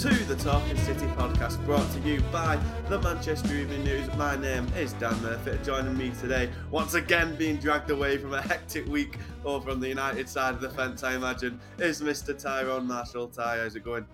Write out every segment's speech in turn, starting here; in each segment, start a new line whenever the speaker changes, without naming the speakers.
To the Talking City podcast brought to you by the Manchester Evening News. My name is Dan Murphy. Joining me today, once again being dragged away from a hectic week over on the United side of the fence, I imagine, is Mr. Tyrone Marshall. Ty, how's it going?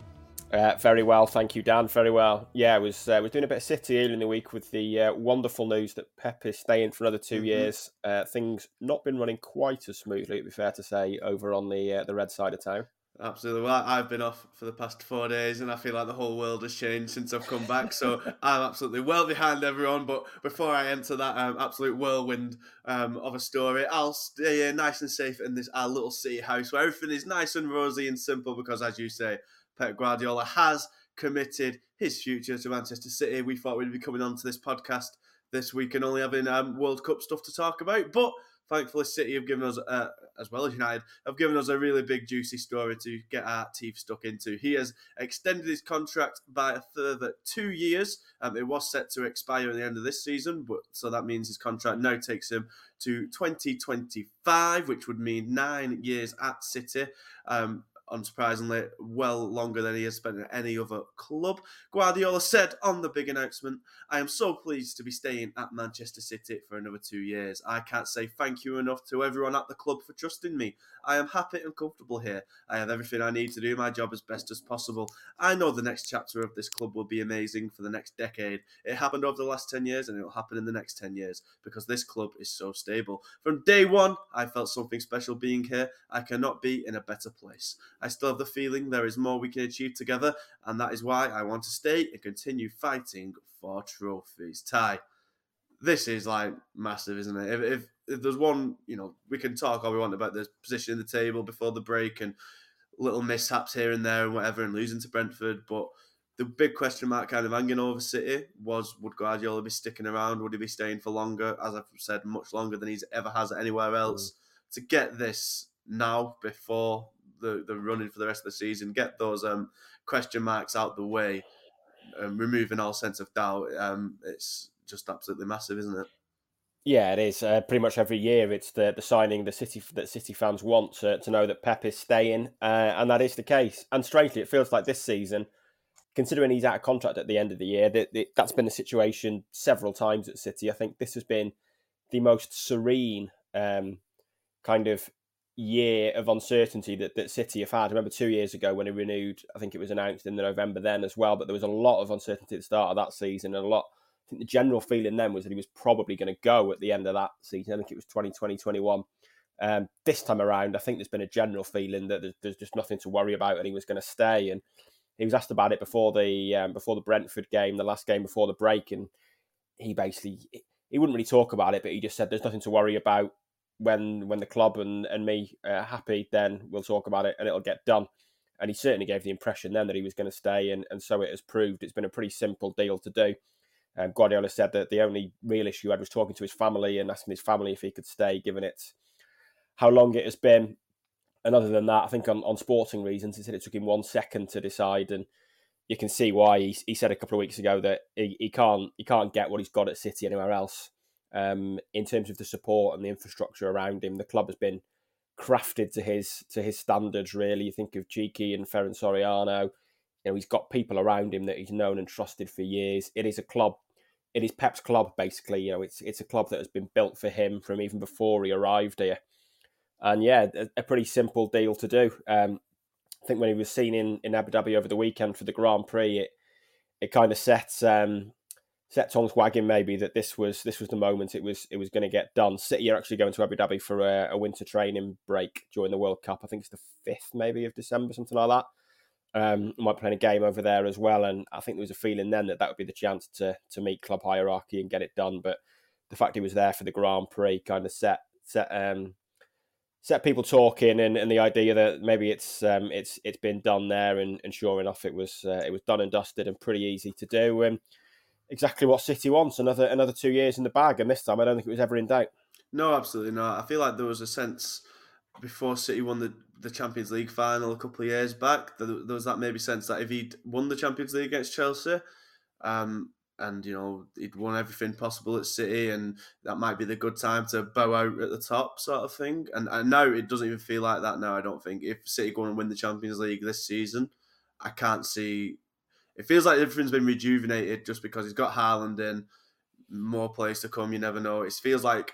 Uh, very well, thank you, Dan. Very well. Yeah, I was uh, was doing a bit of City earlier in the week with the uh, wonderful news that Pep is staying for another 2
Mhm.
years. Uh, things not been running quite as smoothly, it'd be fair to say, over on the uh, the red side of town.
Absolutely. Well, I've been off for the past four days, and I feel like the whole world has changed since I've come back. So I'm absolutely well behind everyone. But before I enter that um, absolute whirlwind um, of a story, I'll stay nice and safe in this our little city house where everything is nice and rosy and simple. Because, as you say, Pep Guardiola has committed his future to Manchester City. We thought we'd be coming on to this podcast this week and only having um, World Cup stuff to talk about, but thankfully City have given us, uh, as well as United, have given us a really big juicy story to get our teeth stuck into. He has extended his contract by a further two years. Um, it was set to expire at the end of this season, but so that means his contract now takes him to 2025, which would mean nine years at City. Um, unsurprisingly, well longer than he has spent at any other club. Guardiola said on the big announcement, I am so pleased to be staying at Manchester City for another two years. I can't say thank you enough to everyone at the club for trusting me. I am happy and comfortable here. I have everything I need to do my job as best as possible. I know the next chapter of this club will be amazing for the next decade. It happened over the last 10 years and it will happen in the next 10 years because this club is so stable. From day one, I felt something special being here. I cannot be in a better place. I still have the feeling there is more we can achieve together, and that is why I want to stay and continue fighting for trophies. Ty, this is like massive, isn't it? If, if, if there's one, you know, we can talk all we want about the position in the table before the break and little mishaps here and there and whatever, and losing to Brentford, but the big question mark kind of hanging over City was would Guardiola be sticking around? Would he be staying for longer? As I've said, much longer than he's ever has anywhere else. Mm. To get this now before the, the running for the rest of the season, get those um, question marks out the way, um, removing all sense of doubt. Um, it's just absolutely massive, isn't it?
Yeah, it is. Uh, pretty much every year, it's the, the signing the City that City fans want to, to know that Pep is staying, uh, and that is the case. And strangely, it feels like this season, considering he's out of contract at the end of the year, that, that that's been the situation several times at City. I think this has been the most serene um, kind of year of uncertainty that, that City have had. I remember two years ago when he renewed, I think it was announced in the November then as well, but there was a lot of uncertainty at the start of that season and a lot. I think the general feeling then was that he was probably going to go at the end of that season. I think it was 2020 21. Um, this time around, I think there's been a general feeling that there's, there's just nothing to worry about and he was going to stay. And he was asked about it before the um, before the Brentford game, the last game before the break, and he basically he wouldn't really talk about it, but he just said there's nothing to worry about when when the club and, and me are happy, then we'll talk about it and it'll get done. And he certainly gave the impression then that he was going to stay, and, and so it has proved. It's been a pretty simple deal to do. Um, Guardiola said that the only real issue he had was talking to his family and asking his family if he could stay, given it how long it has been. And other than that, I think on, on sporting reasons, he said it took him one second to decide, and you can see why. He, he said a couple of weeks ago that he, he can't he can't get what he's got at City anywhere else. Um, in terms of the support and the infrastructure around him, the club has been crafted to his to his standards. Really, you think of Txiki and Ferran Soriano. You know, he's got people around him that he's known and trusted for years. It is a club. It is Pep's club, basically. You know, it's it's a club that has been built for him from even before he arrived here. And yeah, a, a pretty simple deal to do. Um, I think when he was seen in, in Abu Dhabi over the weekend for the Grand Prix, it it kind of sets um, set Tom's wagging maybe that this was this was the moment it was it was going to get done. City are actually going to Abu Dhabi for a, a, winter training break during the World Cup. I think it's the fifth maybe of December, something like that. Um, might play a game over there as well, and I think there was a feeling then that that would be the chance to to meet club hierarchy and get it done. But the fact he was there for the Grand Prix kind of set set um, set people talking, and, and the idea that maybe it's um, it's it's been done there, and, and sure enough, it was uh, it was done and dusted and pretty easy to do. And exactly what City wants another another two years in the bag, and this time I don't think it was ever in doubt.
No, absolutely not. I feel like there was a sense before City won the, the Champions League final a couple of years back. There, there was that maybe sense that if he'd won the Champions League against Chelsea, um, and you know he'd won everything possible at City, and that might be the good time to bow out at the top, sort of thing. And, and now it doesn't even feel like that. Now I don't think if City go and win the Champions League this season, I can't see. It feels like everything's been rejuvenated just because he's got Haaland in, more players to come. You never know. It feels like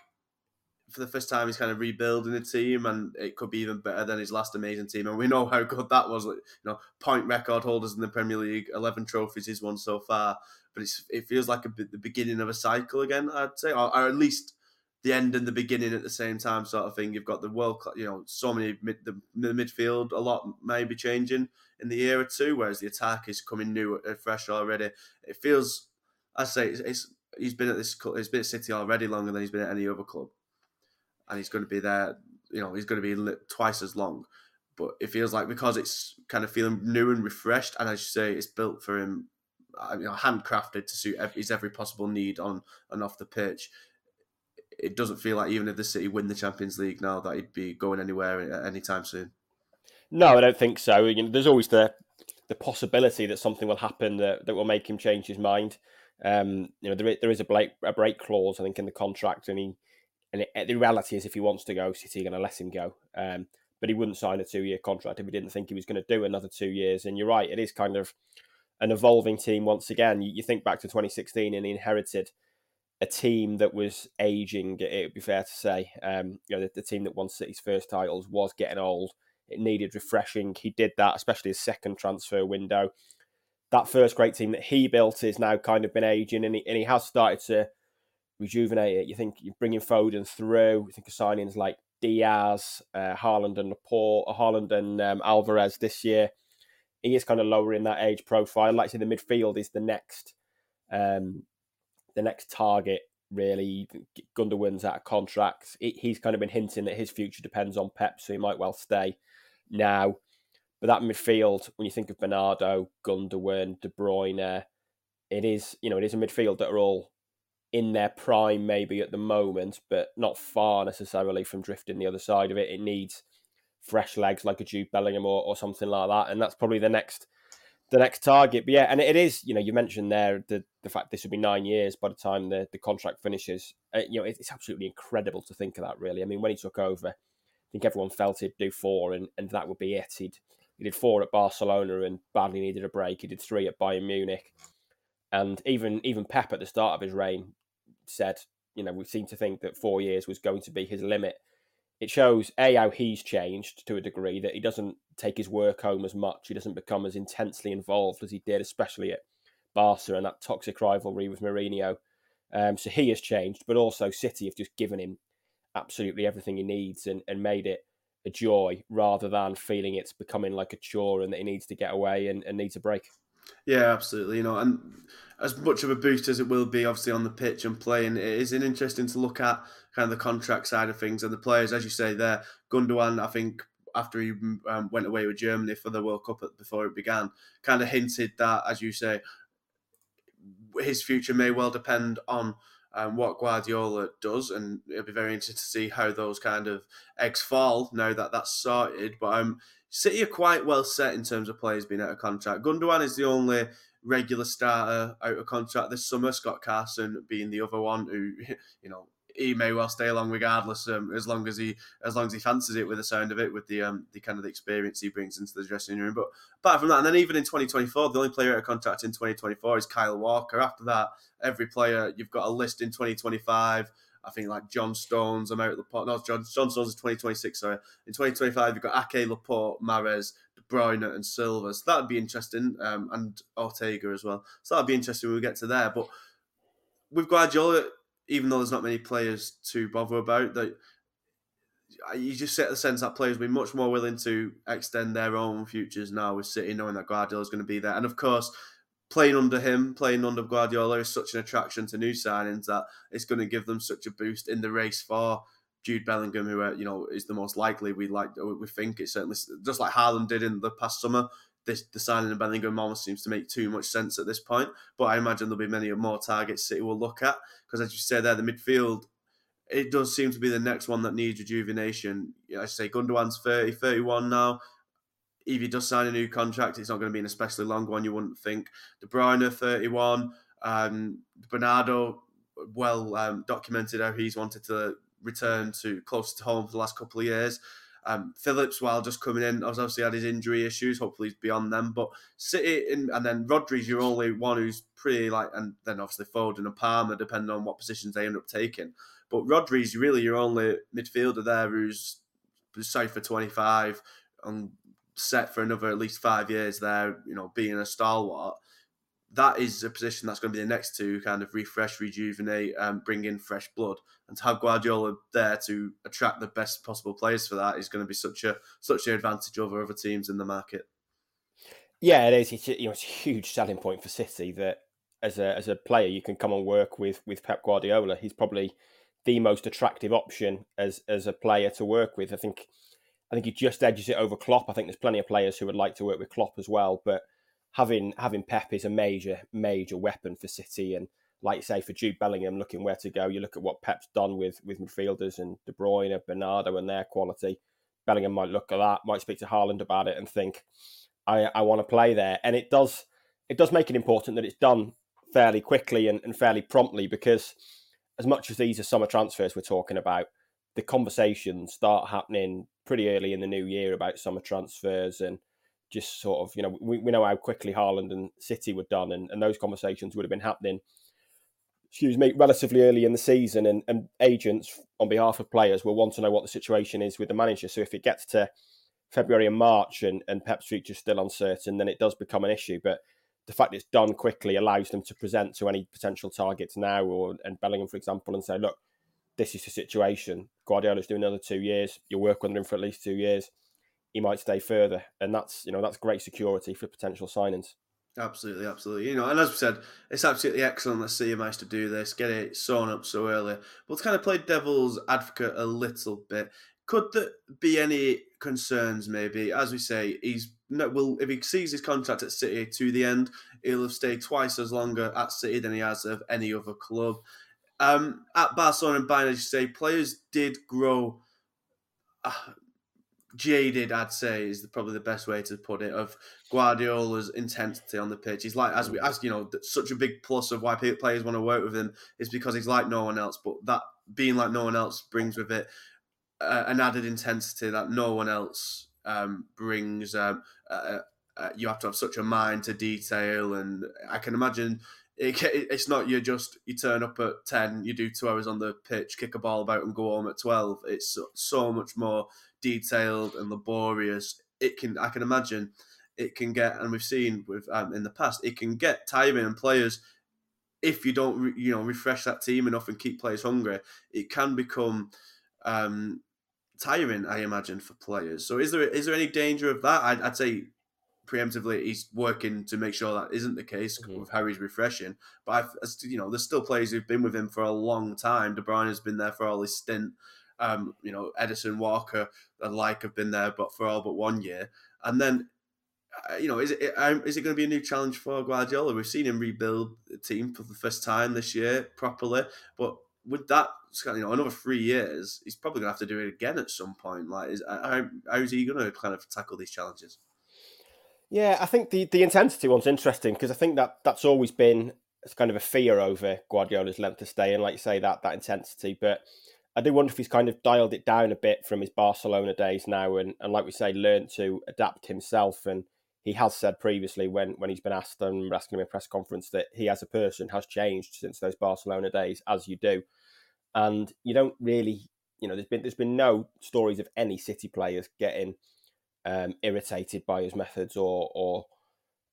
for the first time he's kind of rebuilding the team, and it could be even better than his last amazing team. And we know how good that was. You know, point record holders in the Premier League, eleven trophies he's won so far but it's it feels like a, the beginning of a cycle again. I'd say, or, or, at least the end and the beginning at the same time, sort of thing. You've got the world, you know, so many mid, the, the midfield. A lot may be changing in the year or two, whereas the attack is coming new, and fresh already. It feels, I say, it's, it's he's been at this, he's been at City already longer than he's been at any other club, and he's going to be there. You know, he's going to be twice as long but it feels like because it's kind of feeling new and refreshed, and as you say, it's built for him uh, you know, handcrafted to suit his every possible need on and off the pitch. It doesn't feel like even if the City win the Champions League now that he'd be going anywhere anytime soon.
No, I don't think so. You know, there's always the the possibility that something will happen that, that will make him change his mind. Um, you know, there, there is a break a break clause, I think, in the contract, and he and it, the reality is, if he wants to go, City are going to let him go. Um, but he wouldn't sign a two year contract if he didn't think he was going to do another two years. And you're right, it is kind of an evolving team once again. You, you think back to 2016 and he inherited a team that was aging. It would be fair to say, um, you know, the, the, team that won City's first titles was getting old. It needed refreshing. He did that, especially his second transfer window. That first great team that he built is now kind of been aging, and he, and he has started to rejuvenate it. You think you're bringing Foden through. You think of signings like Dias, uh, Haaland and Laporte, uh, Haaland and um, Alvarez this year he is kind of lowering that age profile. Like I say, the midfield is the next, um, the next target. Really, Gundogan's out of contract. He's kind of been hinting that his future depends on Pep, so he might well stay now. But that midfield, when you think of Bernardo, Gundogan, De Bruyne, it is you know it is a midfield that are all in their prime maybe at the moment, but not far necessarily from drifting the other side of it. It needs fresh legs like a Jude Bellingham or, or something like that. And that's probably the next the next target. But yeah, and it is, you know, you mentioned there the, the fact this would be nine years by the time the, the contract finishes. Uh, you know, it's absolutely incredible to think of that, really. I mean, when he took over, think everyone felt he'd do four and, and that would be it. He'd, he did four at Barcelona and badly needed a break. He did three at Bayern Munich. And even even Pep at the start of his reign said, you know, we seem to think that four years was going to be his limit it shows a how he's changed to a degree that he doesn't take his work home as much. He doesn't become as intensely involved as he did, especially at Barca and that toxic rivalry with Mourinho. Um, so he has changed, but also City have just given him absolutely everything he needs and, and made it a joy rather than feeling it's becoming like a chore and that he needs to get away and, and needs a break.
Yeah, absolutely. You know, and as much of a boost as it will be, obviously on the pitch and playing, it is interesting to look at kind of the contract side of things and the players, as you say there. Gundogan, I think, after he um, went away with Germany for the World Cup before it began, kind of hinted that, as you say, his future may well depend on um, what Guardiola does, and it'll be very interesting to see how those kind of eggs fall now that that's sorted. But um, City are quite well set in terms of players being out of contract. Gundogan is the only regular starter out of contract this summer. Scott Carson being the other one who, you know, he may well stay along regardless, um, as long as he as long as he fancies it with the sound of it, with the um, the kind of the experience he brings into the dressing room. But apart from that, and then even in 2024, the only player out of contract in 2024 is Kyle Walker. After that, every player you've got a list in 2025 I think like John Stones, I'm out at the pot. No, John, John Stones is 2026, sorry. In 2025, you've got Ake, Laporte, Mahrez, De Bruyne, and Silva. So that'd be interesting. Um, and Ortega as well. So that'd be interesting when we get to there. But with Guardiola, even though there's not many players to bother about, that you just get the sense that players will be much more willing to extend their own futures now with City, knowing that Guardiola is going to be there. And of course, playing under him, playing under Guardiola is such an attraction to new signings that it's going to give them such a boost in the race for Jude Bellingham, who uh, you know is the most likely. We like we think it's certainly just like Haaland did in the past summer. This the signing of Bellingham almost seems to make too much sense at this point. But I imagine there'll be many more targets City will look at because, as you say there, the midfield it does seem to be the next one that needs rejuvenation. I say Gundogan's 30, 31 now. If he does sign a new contract, it's not going to be an especially long one, you wouldn't think. De Bruyne, 31. Um, Bernardo, well um, documented how he's wanted to return to close to home for the last couple of years. Um, Phillips, while just coming in, obviously had his injury issues. Hopefully, he's beyond them. But City, in, and then Rodri's your only one who's pretty like, and then obviously Foden and Palmer, depending on what positions they end up taking. But Rodri's really your only midfielder there who's safe for 25 and set for another at least five years there, you know, being a stalwart. That is a position that's going to be the next to kind of refresh, rejuvenate, um, bring in fresh blood. And to have Guardiola there to attract the best possible players for that is going to be such a such an advantage over other teams in the market.
Yeah, it is. It's, you know, it's a huge selling point for City that as a as a player you can come and work with with Pep Guardiola. He's probably the most attractive option as as a player to work with. I think I think he just edges it over Klopp. I think there's plenty of players who would like to work with Klopp as well, but having having Pep is a major major weapon for City. And like you say for Jude Bellingham looking where to go you look at what Pep's done with with midfielders and De Bruyne and Bernardo and their quality. Bellingham might look at that might speak to Haaland about it and think I, I want to play there. And it does it does make it important that it's done fairly quickly and, and fairly promptly because as much as these are summer transfers we're talking about, the conversations start happening pretty early in the new year about summer transfers and just sort of, you know, we, we know how quickly Haaland and City were done, and, and those conversations would have been happening, excuse me, relatively early in the season. And, and agents, on behalf of players, will want to know what the situation is with the manager. So if it gets to February and March and, and Pep's future is still uncertain, then it does become an issue. But the fact it's done quickly allows them to present to any potential targets now, or and Bellingham, for example, and say, look, this is the situation. Guardiola's doing another two years. You'll work under him for at least two years. He might stay further, and that's you know that's great security for potential signings.
Absolutely, absolutely. You know, and as we said, it's absolutely excellent that City managed to do this, get it sewn up so early. But to kind of play devil's advocate a little bit, could there be any concerns? Maybe, as we say, he's no, will if he sees his contract at City to the end, he'll have stayed twice as longer at City than he has of any other club. Um, at Barcelona and Bayern, as you say, players did grow uh, jaded. I'd say is probably the best way to put it. Of Guardiola's intensity on the pitch, he's like as we as you know, such a big plus of why players want to work with him is because he's like no one else. But that being like no one else brings with it uh, an added intensity that no one else um, brings. Um, uh, uh, you have to have such a mind to detail, and I can imagine it, it's not you just you turn up at ten, you do two hours on the pitch, kick a ball about, and go home at twelve. It's so, so much more detailed and laborious. It can I can imagine it can get, and we've seen with um, in the past, it can get tiring and players. If you don't, re, you know, refresh that team enough and keep players hungry, it can become um, tiring, I imagine, for players. So is there is there any danger of that? I'd, I'd say preemptively he's working to make sure that isn't the case mm-hmm. with Harry's refreshing. But I've, you know, there's still players who've been with him for a long time. De Bruyne has been there for all his stint. Um, you know, Ederson, Walker, and like have been there, but for all but one year. And then, uh, you know, is it um, it going to be a new challenge for Guardiola? We've seen him rebuild the team for the first time this year properly, but with that, you know, another three years, he's probably going to have to do it again at some point. Like, is, how, how is he going to kind of tackle these challenges?
Yeah, I think the, the intensity one's interesting because I think that that's always been kind of a fear over Guardiola's length of stay, and like you say, that that intensity. But I do wonder if he's kind of dialed it down a bit from his Barcelona days now, and, and like we say, learned to adapt himself. And he has said previously when when he's been asked and asking him in a press conference that he as a person has changed since those Barcelona days, as you do. And you don't really, you know, there's been there's been no stories of any City players getting um, irritated by his methods or or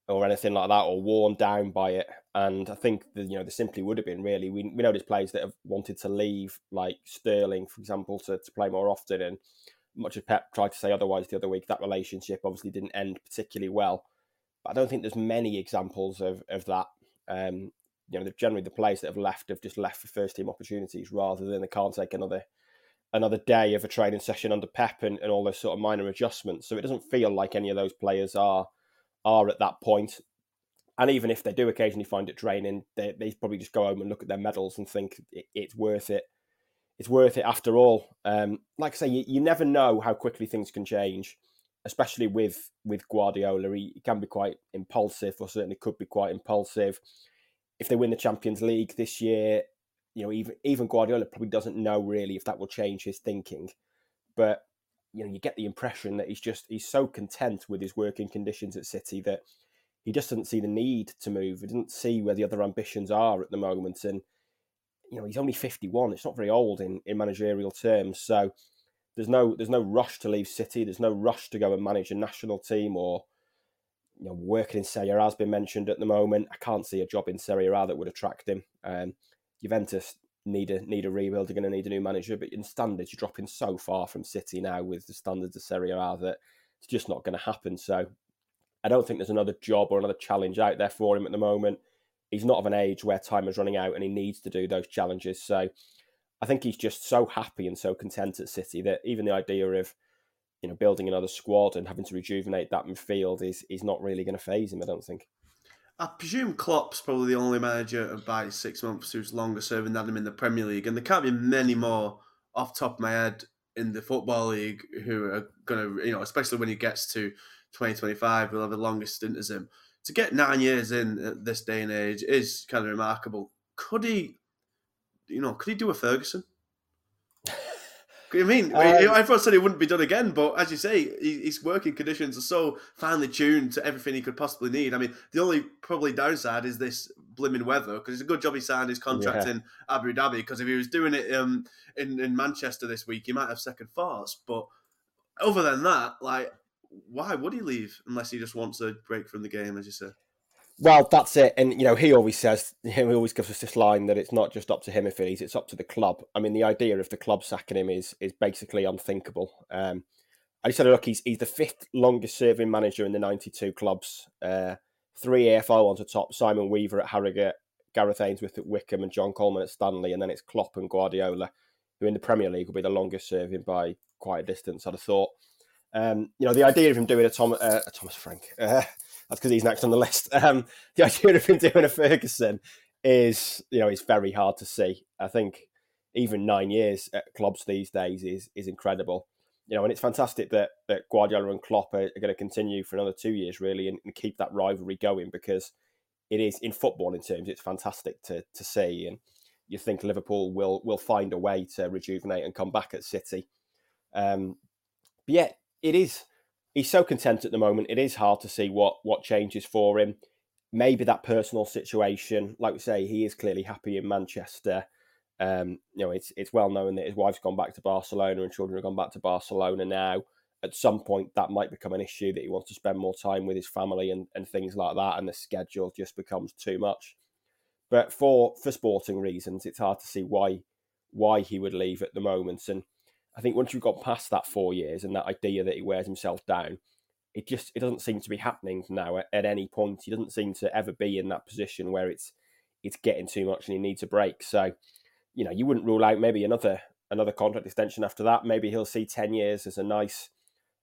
or anything like that, or worn down by it. And I think the, you know there simply would have been really. We we know there's players that have wanted to leave, like Sterling, for example, to, to play more often. And much as Pep tried to say otherwise the other week, that relationship obviously didn't end particularly well. But I don't think there's many examples of of that. Um, you know, generally the players that have left have just left for first team opportunities rather than they can't take another another day of a training session under Pep and, and all those sort of minor adjustments. So it doesn't feel like any of those players are are at that point. And even if they do occasionally find it draining, they, they probably just go home and look at their medals and think it, it's worth it. It's worth it after all. Um, like I say, you, you never know how quickly things can change, especially with with Guardiola. He, he can be quite impulsive, or certainly could be quite impulsive. If they win the Champions League this year, you know, even even Guardiola probably doesn't know really if that will change his thinking. But you know, you get the impression that he's just he's so content with his working conditions at City that he just doesn't see the need to move. He doesn't see where the other ambitions are at the moment. And you know, he's only fifty one. It's not very old in, in managerial terms. So there's no there's no rush to leave City. There's no rush to go and manage a national team or you know, working in Serie A has been mentioned at the moment. I can't see a job in Serie A that would attract him. Um, Juventus need a need a rebuild. They're going to need a new manager, but in standards, you're dropping so far from City now with the standards of Serie A that it's just not going to happen. So I don't think there's another job or another challenge out there for him at the moment. He's not of an age where time is running out and he needs to do those challenges. So I think he's just so happy and so content at City that even the idea of you know building another squad and having to rejuvenate that midfield is is not really going to phase him. I don't think.
I presume Klopp's probably the only manager by six months who's longer serving than him in the Premier League, and there can't be many more off top of my head in the football league who are going to, you know, especially when he gets to 2025, will have the longest stint as him. To get nine years in at this day and age is kind of remarkable. Could he, you know, could he do a Ferguson? I mean, um, everyone said it wouldn't be done again, but as you say, his working conditions are so finely tuned to everything he could possibly need. I mean, the only probably downside is this blimmin' weather because it's a good job he signed his contract yeah. in Abu Dhabi. Because if he was doing it um, in in Manchester this week, he might have second thoughts. But other than that, like, why would he leave unless he just wants a break from the game, as you say?
Well, that's it. And, you know, he always says, he always gives us this line that it's not just up to him if it is, it's up to the club. I mean, the idea of the club sacking him is is basically unthinkable. Um, I just said, look, he's, he's the fifth longest serving manager in the 92 clubs. Uh, three AFO on to top Simon Weaver at Harrogate, Gareth Ainsworth at Wycombe, and John Coleman at Stanley. And then it's Klopp and Guardiola, who in the Premier League will be the longest serving by quite a distance, I'd have thought. Um, you know, the idea of him doing a, Tom, uh, a Thomas Frank. Uh, that's because he's next on the list. Um, the idea of him doing a Ferguson is, you know, it's very hard to see. I think even nine years at clubs these days is is incredible. You know, and it's fantastic that that Guardiola and Klopp are, are going to continue for another two years, really, and, and, keep that rivalry going because it is in football in terms. It's fantastic to to see, and you think Liverpool will will find a way to rejuvenate and come back at City. Um, but yeah, it is he's so content at the moment. It is hard to see what what changes for him. Maybe that personal situation, like we say, he is clearly happy in Manchester. Um, you know, it's it's well known that his wife's gone back to Barcelona and children have gone back to Barcelona now. At some point, that might become an issue that he wants to spend more time with his family and, and things like that, and the schedule just becomes too much. But for for sporting reasons, it's hard to see why why he would leave at the moment. And I think once you've got past that four years and that idea that he wears himself down, it just it doesn't seem to be happening now at, at any point. He doesn't seem to ever be in that position where it's it's getting too much and he needs a break. So, you know, you wouldn't rule out maybe another another contract extension after that. Maybe he'll see ten years as a nice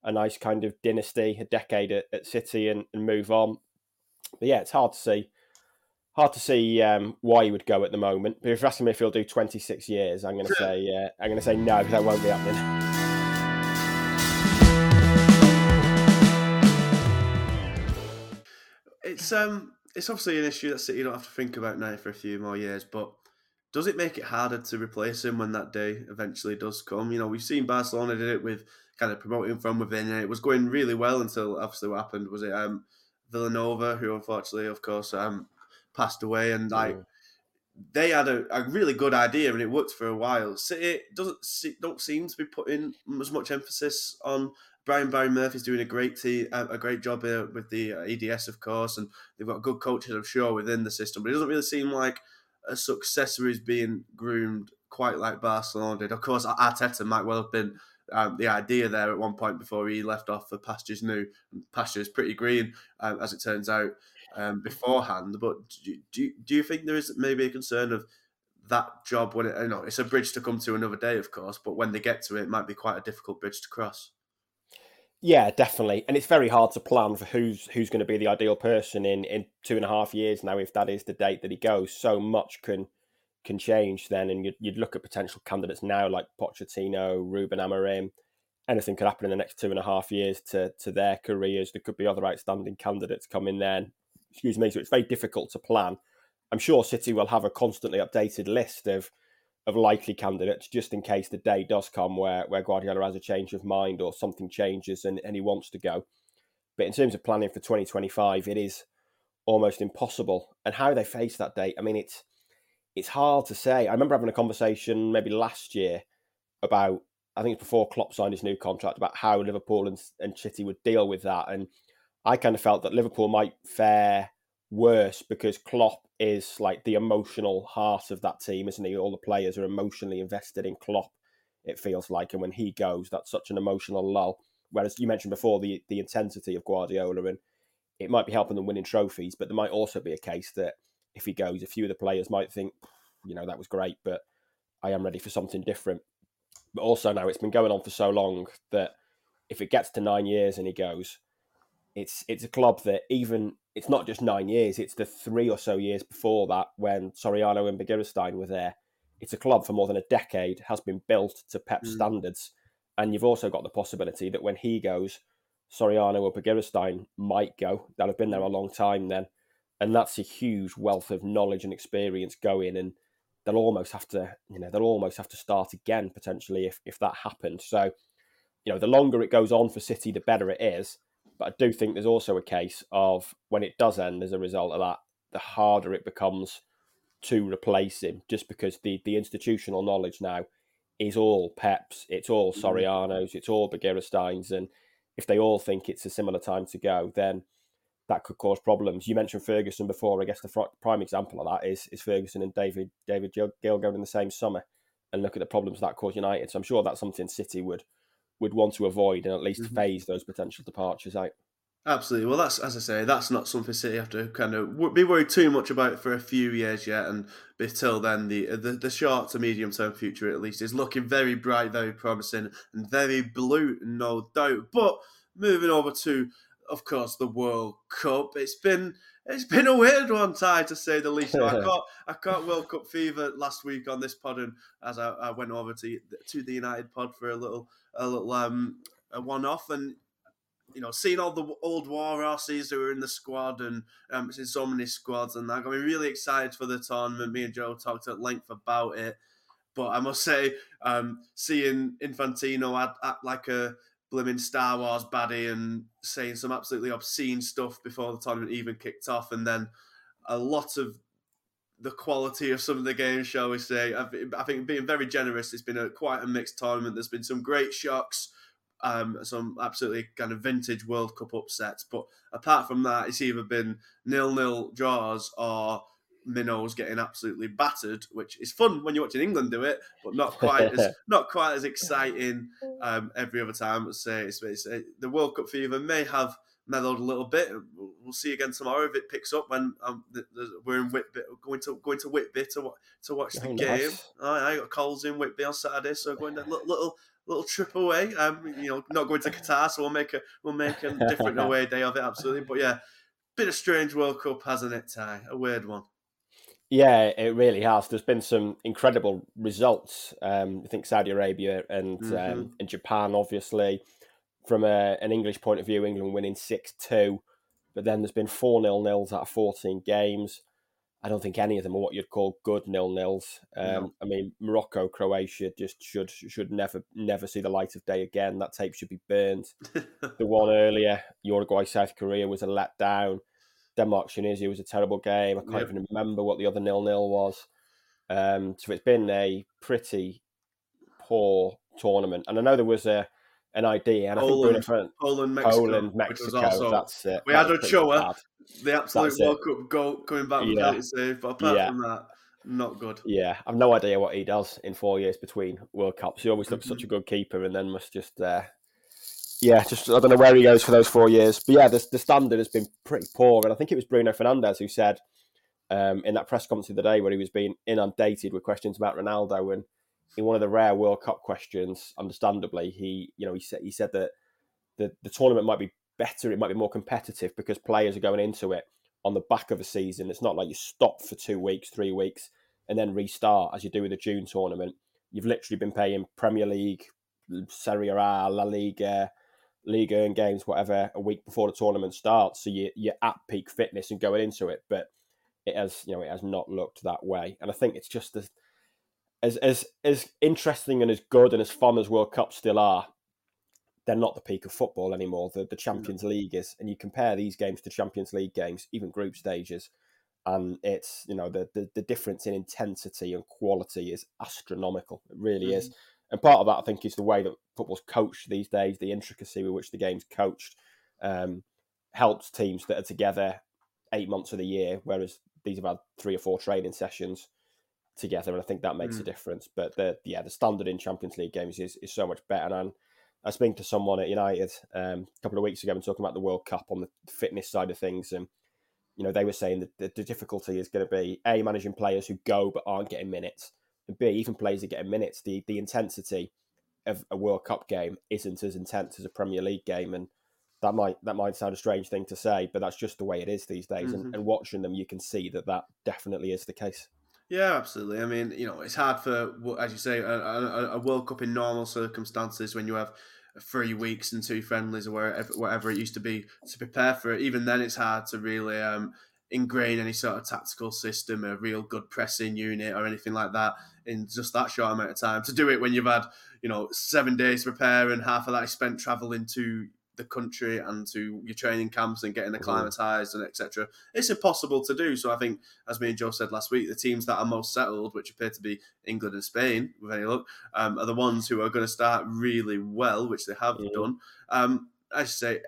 a nice kind of dynasty, a decade at, at City and, and move on. But yeah, it's hard to see hard to see um, why he would go at the moment. But if you're asking me if he'll do 26 years, I'm going to say uh, I'm going to say no because that won't be happening.
It's um, it's obviously an issue that City don't have to think about now for a few more years. But does it make it harder to replace him when that day eventually does come? You know, we've seen Barcelona did it with kind of promoting from within, and it was going really well until obviously what happened was it um, Vilanova, who unfortunately, of course, um, passed away, and like they had a, a really good idea and it worked for a while. City doesn't don't seem to be putting as much emphasis on Brian Barry Murphy's doing a great a great job here with the EDS, of course, and they've got good coaches, I'm sure, within the system. But it doesn't really seem like a successor is being groomed quite like Barcelona did. Of course, Arteta might well have been um, the idea there at one point before he left off for pastures new. Pastures pretty green, um, as it turns out, um, beforehand. But do, do, do you think there is maybe a concern of that job when it, you know it's a bridge to come to another day, of course, but when they get to it, it might be quite a difficult bridge to cross.
Yeah, definitely, and it's very hard to plan for who's who's going to be the ideal person in in two and a half years now. If that is the date that he goes, so much can can change then, and you'd, you'd look at potential candidates now like Pochettino, Ruben Amorim. Anything could happen in the next two and a half years to to their careers. There could be other outstanding candidates coming then. Excuse me. So it's very difficult to plan. I'm sure City will have a constantly updated list of of likely candidates just in case the day does come where, where Guardiola has a change of mind or something changes and, and he wants to go. But in terms of planning for 2025, it is almost impossible. And how they face that date, I mean, it's it's hard to say. I remember having a conversation maybe last year about, I think it's before Klopp signed his new contract, about how Liverpool and, and City would deal with that. And I kind of felt that Liverpool might fare worse because Klopp is like the emotional heart of that team, isn't he? All the players are emotionally invested in Klopp. It feels like, and when he goes, that's such an emotional lull. Whereas you mentioned before the the intensity of Guardiola, and it might be helping them winning trophies, but there might also be a case that if he goes, a few of the players might think, you know, that was great, but I am ready for something different. But also now it's been going on for so long that if it gets to nine years and he goes, it's it's a club that even it's not just nine years; it's the three or so years before that when Soriano and Begiristain were there. It's a club for more than a decade has been built to Pep's mm. standards, and you've also got the possibility that when he goes, Soriano or Begiristain might go. That have been there a long time then, and that's a huge wealth of knowledge and experience going, and they'll almost have to, you know, they'll almost have to start again potentially if if that happens. So, you know, the longer it goes on for City, the better it is but I do think there's also a case of when it does end as a result of that, the harder it becomes to replace him, just because the the institutional knowledge now is all Peps, it's all mm-hmm. Soriano's, it's all Begiristain's, and if they all think it's a similar time to go, then that could cause problems. You mentioned Ferguson before. I guess the prime example of that is is Ferguson and David David Gill going in the same summer, and look at the problems that caused United. So I'm sure that's something City would would want to avoid and at least mm-hmm. phase those potential departures out.
Absolutely. Well, that's as I say, that's not something City have to kind of be worried too much about for a few years yet, and until then, the, the the short to medium term future at least is looking very bright, very promising, and very blue, no doubt. But moving over to, of course, the World Cup, it's been it's been a weird one, Ty, to say the least. I caught I caught World Cup fever last week on this pod, and as I, I went over to to the United pod for a little a little um a one off, and you know, seeing all the old war horses who were in the squad and um, seeing so many squads and that got me really excited for the tournament. Me and Joe talked at length about it, but I must say, um, seeing Infantino act, act like a blimmin' Star Wars baddie and saying some absolutely obscene stuff before the tournament even kicked off, and then a lot of the quality of some of the games, shall we say. I think being very generous, it's been a quite a mixed tournament. There's been some great shocks, um, some absolutely kind of vintage World Cup upsets, but apart from that, it's either been nil-nil draws or minnows getting absolutely battered, which is fun when you're watching England do it, but not quite as not quite as exciting um, every other time. Let's say it's, it's, it, the World Cup fever may have mellowed a little bit. We'll see again tomorrow if it picks up when um, the, the, we're in Whitby, going to going to Whitby to to watch the oh, game. Nice. I, I got calls in Whitby on Saturday, so going to little, little little trip away. Um, you know, not going to Qatar, so we'll make a we'll make a different away day of it. Absolutely, but yeah, bit of strange World Cup, hasn't it, Ty? A weird one.
Yeah, it really has. There's been some incredible results. Um, I think Saudi Arabia and mm-hmm. um, and Japan, obviously, from a, an English point of view, England winning six two, but then there's been four nil nils out of fourteen games. I don't think any of them are what you'd call good nil nils. Um, no. I mean, Morocco, Croatia just should should never never see the light of day again. That tape should be burned. the one earlier, Uruguay, South Korea was a letdown. Denmark Tunisia was a terrible game. I can't yep. even remember what the other nil nil was. Um, so it's been a pretty poor tournament, and I know there was a an idea. And
Poland,
I think Bruno,
Poland, Mexico,
Poland, Mexico.
Also,
that's it.
We
that
had Ochoa, the absolute
That's
World Cup goal coming back
Yeah.
save, but apart
Yeah.
from that, not good.
Yeah, I've no idea what he does in four years between World Cups. He always looks
Mm-hmm.
such a good keeper, and then must just, uh, yeah, just I don't know where he goes for those four years. But yeah, the, the standard has been pretty poor, and I think it was Bruno Fernandes who said um, in that press conference the other day where he was being inundated with questions about Ronaldo, and in one of the rare World Cup questions, understandably, he you know he said he said that the the tournament might be better, it might be more competitive because players are going into it on the back of a season. It's not like you stop for two weeks, three weeks, and then restart as you do with the June tournament. You've literally been paying Premier League, Serie A, La Liga, Liga and games, whatever, a week before the tournament starts. So you, you're at peak fitness and going into it, but it has, you know, it has not looked that way. And I think it's just as as as as interesting and as good and as fun as World Cups still are. They're not the peak of football anymore. The the Champions League is, and you compare these games to Champions League games, even group stages, and it's you know the the, the difference in intensity and quality is astronomical. It really is. Mm-hmm. And part of that, I think, is the way that football's coached these days, the intricacy with which the game's coached, um, helps teams that are together eight months of the year, whereas these have had three or four training sessions together, and I think that makes a
Mm.
difference. But the yeah, the standard in Champions League games is, is so much better. And I was speaking to someone at United um, a couple of weeks ago and talking about the World Cup on the fitness side of things, and you know they were saying that the, the difficulty is going to be a managing players who go but aren't getting minutes, and b even players that getting minutes. The the intensity of a World Cup game isn't as intense as a Premier League game, and that might that might sound a strange thing to say, but that's just the way it is these days. And,
Mhm.
and watching them, you can see that that definitely is the case.
Yeah, absolutely. I mean, you know, it's hard for, as you say, a, a, a World Cup in normal circumstances when you have three weeks and two friendlies or wherever, whatever it used to be to prepare for it. Even then, it's hard to really um, ingrain any sort of tactical system, a real good pressing unit or anything like that in just that short amount of time. To do it when you've had, you know, seven days to prepare and half of that is spent traveling to the country and to your training camps and getting acclimatized and etc. It's impossible to do. So I think, as me and Joe said last week, the teams that are most settled, which appear to be England and Spain, with any luck, um, are the ones who are going to start really well, which they have
Mhm.
done. Um, as you say,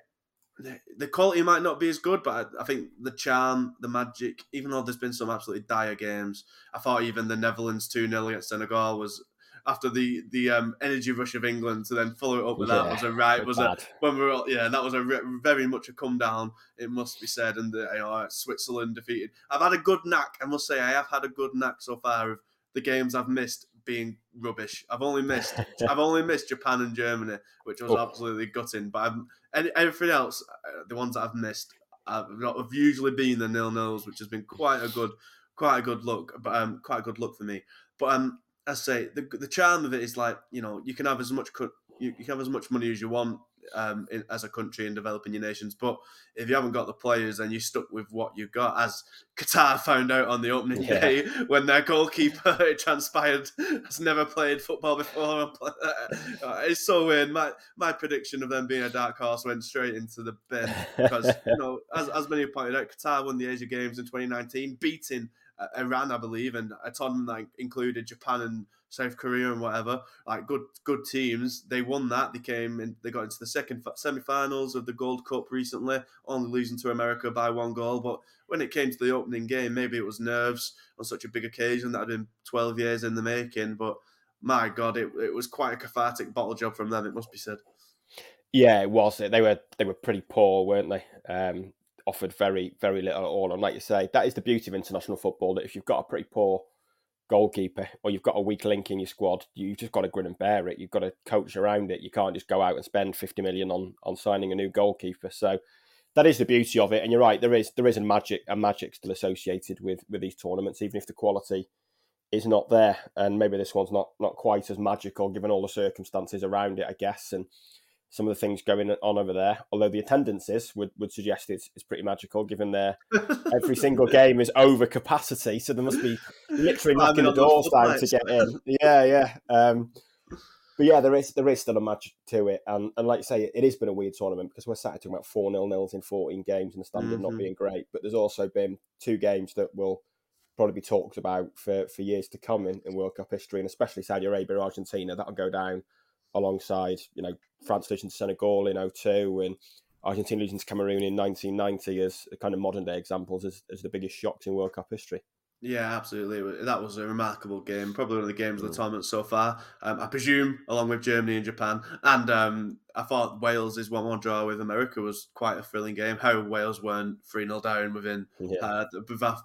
the, the quality might not be as good, but I, I think the charm, the magic, even though there's been some absolutely dire games, I thought even the Netherlands 2 0 against Senegal was. After the the um, energy rush of England to then follow it up with that was a right was a when we were all, yeah, that was a re- very much a come down. It must be said, and the, you know, Switzerland defeated. I've had a good knack. I must say, I have had a good knack so far of the games I've missed being rubbish. I've only missed, I've only missed Japan and Germany, which was
Oh.
absolutely gutting. But any, everything else, uh, the ones that I've missed, I've, not, have usually been the nil nils, which has been quite a good, quite a good look. But um, quite a good look for me. But um, I say the the charm of it is like you know you can have as much co- you, you can have as much money as you want um, in, as a country in developing your nations, but if you haven't got the players, then you're stuck with what you've got. As Qatar found out on the opening
Yeah.
day when their goalkeeper it transpired has never played football before. Uh, it's so weird. My my prediction of them being a dark horse went straight into the bin because you know, as, as many have pointed out, Qatar won the Asia Games in 2019, beating uh, Iran, I believe, and a tournament that included Japan and South Korea and whatever, like good good teams. They won that. They came and they got into the second semi-finals of the Gold Cup recently, only losing to America by one goal. But when it came to the opening game, maybe it was nerves on such a big occasion that had been 12 years in the making. But my God, it, it was quite a cathartic bottle job from them. It must be said.
Yeah, it was. They were they were pretty poor, weren't they? Um, offered very very little at all. And like you say, that is the beauty of international football. That if you've got a pretty poor goalkeeper or you've got a weak link in your squad, you've just got to grin and bear it. You've got to coach around it. You can't just go out and spend fifty million on on signing a new goalkeeper. So that is the beauty of it. And you're right, there is there is a magic a magic still associated with with these tournaments, even if the quality is not there. And maybe this one's not not quite as magical given all the circumstances around it, I guess. And some of the things going on over there. Although the attendances would, would suggest it's, it's pretty magical, given their every single game is over capacity, so there must be literally knocking the doors down to get in. Yeah, yeah. Um, but yeah, there is there is still a magic to it, and and like you say, it has been a weird tournament because we're sat talking about four nil nils in fourteen games and the standard not
Mhm.
being great. But there's also been two games that will probably be talked about for, for years to come in, in World Cup history, and especially Saudi Arabia, Argentina. That'll go down alongside you know France losing to Senegal in 02 and Argentina losing to Cameroon in 1990 as kind of modern day examples as, as the biggest shocks in World Cup history.
Yeah, absolutely. That was a remarkable game. Probably one of the games of the tournament so far. Um, I presume, along with Germany and Japan. And um, I thought Wales' 1 1 draw with America was quite a thrilling game. How Wales weren't 3 0 down within
Yeah.
uh,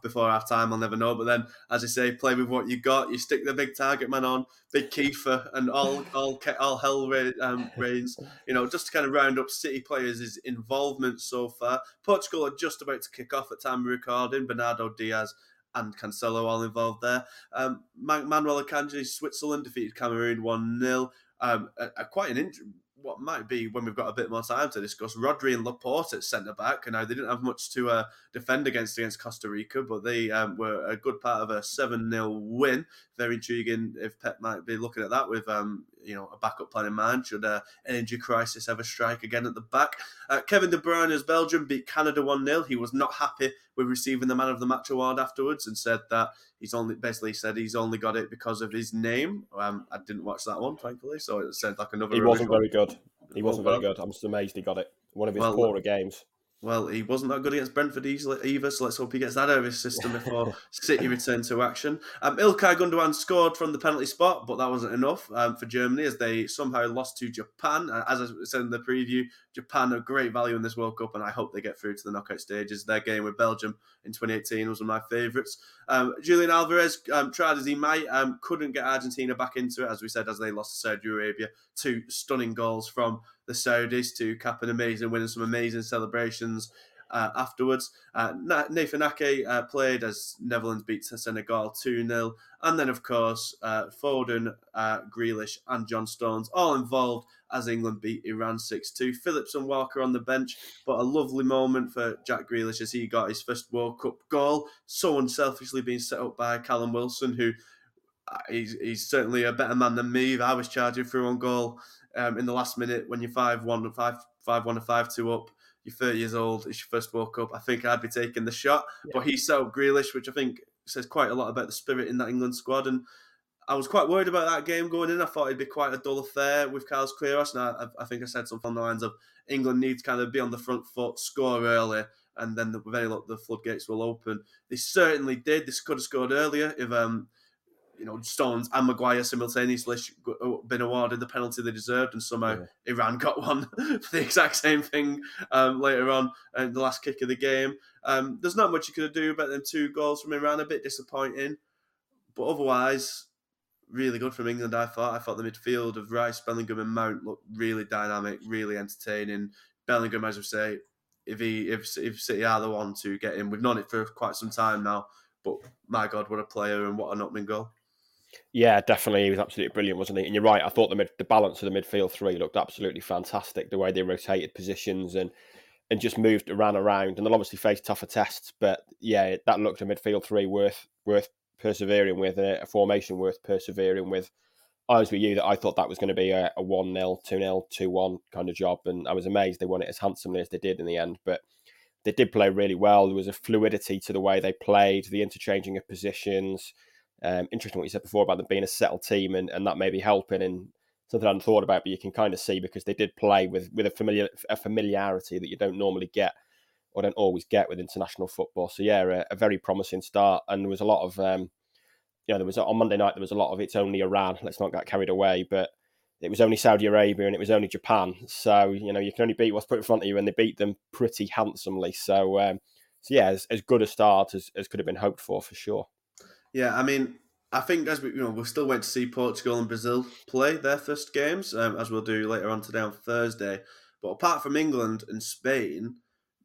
before half time, I'll never know. But then, as I say, play with what you got. You stick the big target man on, big Kieffer, and all all all hell um, reigns. You know, just to kind of round up City players' involvement so far. Portugal are just about to kick off at time of recording. Bernardo Dias and Cancelo all involved there. Um, Man- Manuel Akanji, Switzerland defeated Cameroon 1 0. Um, a, a quite an int- what might be when we've got a bit more time to discuss. Rodri and Laporte at centre back, and now they didn't have much to uh, defend against against Costa Rica, but they um, were a good part of a 7 0 win. Very intriguing if Pep might be looking at that with um, you know a backup plan in mind should uh, an injury crisis ever strike again at the back. Uh, Kevin De Bruyne as Belgium beat Canada 1 0. He was not happy with receiving the Man of the Match award afterwards and said that he's only basically said he's only got it because of his name. Um, I didn't watch that one, thankfully, so it sounds like another.
He wasn't very good. He wasn't very good. I'm just amazed he got it. One of his
Well,
poorer games.
Well, he wasn't that good against Brentford either, so let's hope he gets that out of his system before City return to action. Um, Ilkay Gundogan scored from the penalty spot, but that wasn't enough um, for Germany as they somehow lost to Japan. Uh, As I said in the preview, Japan are great value in this World Cup, and I hope they get through to the knockout stages. Their game with Belgium in 2018 was one of my favourites. Um, Julian Alvarez um, tried as he might, um, couldn't get Argentina back into it, as we said, as they lost to Saudi Arabia. Two stunning goals from the Saudis to cap an amazing win and some amazing celebrations uh, afterwards. Uh, Nathan Ake uh, played as Netherlands beat Senegal 2 0. And then, of course, uh, Foden, uh, Grealish, and John Stones all involved as England beat Iran 6 2. Phillips and Walker on the bench, but a lovely moment for Jack Grealish as he got his first World Cup goal. So unselfishly being set up by Callum Wilson, who uh, he's, he's certainly a better man than me. I was charging through on goal um, in the last minute when you're 5 1 5 5 1 5 2 up. You're 30 years old, it's your first World Cup. I think I'd be taking the shot. But he set up Grealish, which I think says quite a lot about the spirit in that England squad. And I was quite worried about that game going in. I thought it'd be quite a dull affair with Carlos Queiroz. And I, I think I said something on the lines of England needs to kind of be on the front foot, score early, and then the, with any luck, the floodgates will open. They certainly did. This could have scored earlier if um, you know, Stones and Maguire simultaneously sh- been awarded the penalty they deserved, and somehow
Yeah.
Iran got one for the exact same thing um, later on in the last kick of the game. Um, there's not much you could do about them two goals from Iran. A bit disappointing, but otherwise, really good from England. I thought. I thought the midfield of Rice, Bellingham, and Mount looked really dynamic, really entertaining. Bellingham, as we say, if he if if City are the one to get him, we've known it for quite some time now. But my God, what a player and what an opening goal!
Yeah, definitely. He was absolutely brilliant, wasn't he? And you're right. I thought the mid, the balance of the midfield three looked absolutely fantastic. The way they rotated positions and and just moved ran around. And they'll obviously face tougher tests, but yeah, that looked a midfield three worth worth persevering with, a, a formation worth persevering with. I was with you that I thought that was going to be a, a 1 0, 2 0, 2 1 kind of job. And I was amazed they won it as handsomely as they did in the end. But they did play really well. There was a fluidity to the way they played, the interchanging of positions. Um, interesting what you said before about them being a settled team and, and that maybe helping and something I hadn't thought about, but you can kind of see because they did play with with a familiar a familiarity that you don't normally get or don't always get with international football. So yeah, a, a very promising start, and there was a lot of um, you know there was on Monday night there was a lot of it's only Iran. Let's not get carried away, but it was only Saudi Arabia and it was only Japan. So you know you can only beat what's put in front of you, and they beat them pretty handsomely. So um, so yeah, as, as good a start as, as could have been hoped for for sure.
Yeah, I mean, I think as we you know we're still waiting to see Portugal and Brazil play their first games, um, as we'll do later on today on Thursday. But apart from England and Spain,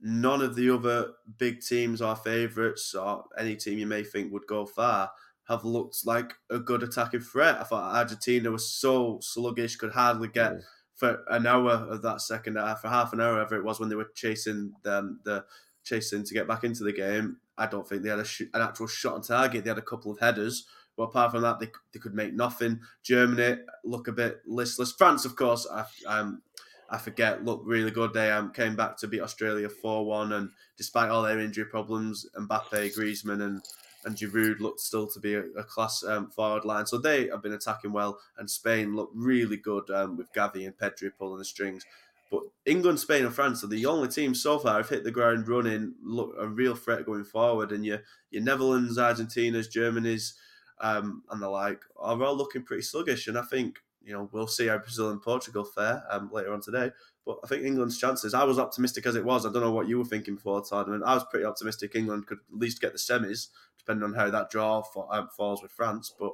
none of the other big teams or favourites or any team you may think would go far have looked like a good attacking threat. I thought Argentina was so sluggish, could hardly get
Mm.
for an hour of that second half, for half an hour, whatever it was when they were chasing them, the chasing to get back into the game. I don't think they had a sh- an actual shot on target. They had a couple of headers, but apart from that, they, they could make nothing. Germany look a bit listless. France, of course, I, um, I forget, looked really good. They um, came back to beat Australia 4 1, and despite all their injury problems, Mbappe, Griezmann, and and Giroud looked still to be a, a class um, forward line. So they have been attacking well, and Spain look really good um, with Gavi and Pedri pulling the strings. But England, Spain, and France are the only teams so far have hit the ground running, look a real threat going forward. And your your Netherlands, Argentina's, Germany's, um, and the like are all looking pretty sluggish. And I think you know we'll see how Brazil and Portugal fare um, later on today. But I think England's chances. I was optimistic as it was. I don't know what you were thinking before the tournament. I was pretty optimistic England could at least get the semis, depending on how that draw um, falls with France. But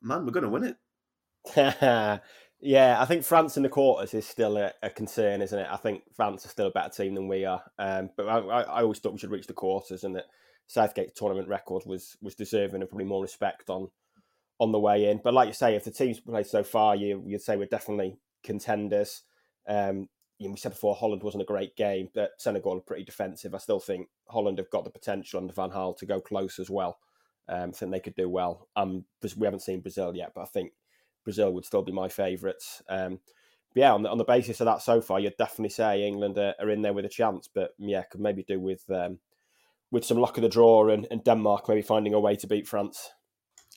man, we're going to win
it. Yeah, I think France in the quarters is still a, a, concern, isn't it? I think France is still a better team than we are. Um, but I, I, always thought we should reach the quarters, and that Southgate's tournament record was was deserving of probably more respect on on the way in. But like you say, if the teams played so far, you you'd say we're definitely contenders. Um, you know, we said before Holland wasn't a great game, but Senegal are pretty defensive. I still think Holland have got the potential under Van Gaal to go close as well. Um, I think they could do well. Um, we haven't seen Brazil yet, but I think Brazil would still be my favourites. Um, yeah, on the, on the basis of that so far, you'd definitely say England are, are in there with a chance. But yeah, could maybe do with um, with some luck of the draw and, and Denmark maybe finding a way to beat France.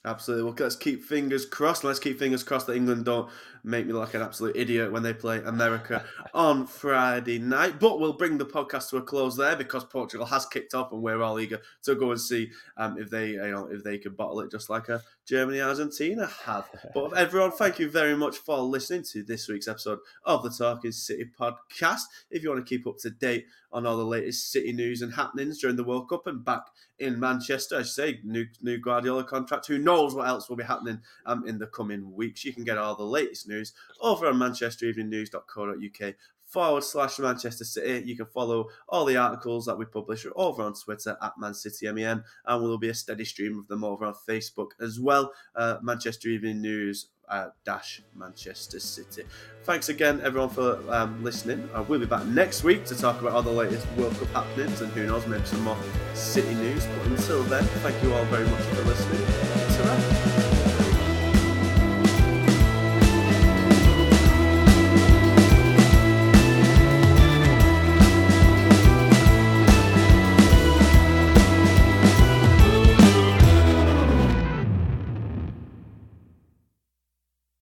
Absolutely. Well, let's keep fingers crossed. Let's keep fingers crossed that England don't make me look like an absolute idiot when they play America on Friday night. But we'll bring the podcast to a close there because Portugal has kicked off, and we're all eager to go and see um, if they, you know, if they can bottle it just like a Germany Argentina have. But everyone, thank you very much for listening to this week's episode of the Talking City podcast. If you want to keep up to date on all the latest City news and happenings during the World Cup and back in Manchester. I say new new Guardiola contract. Who knows what else will be happening um, in the coming weeks? You can get all the latest news over on manchestereveningnews.co.uk forward slash Manchester City. You can follow all the articles that we publish over on Twitter at Man City MEN, and will be a steady stream of them over on Facebook as well. Uh, Manchester Evening News uh, dash Manchester City. Thanks again, everyone, for um, listening. Uh, we'll be back next week to talk about all the latest World Cup happenings and who knows, maybe some more City news. But until then, thank you all very much for listening. ta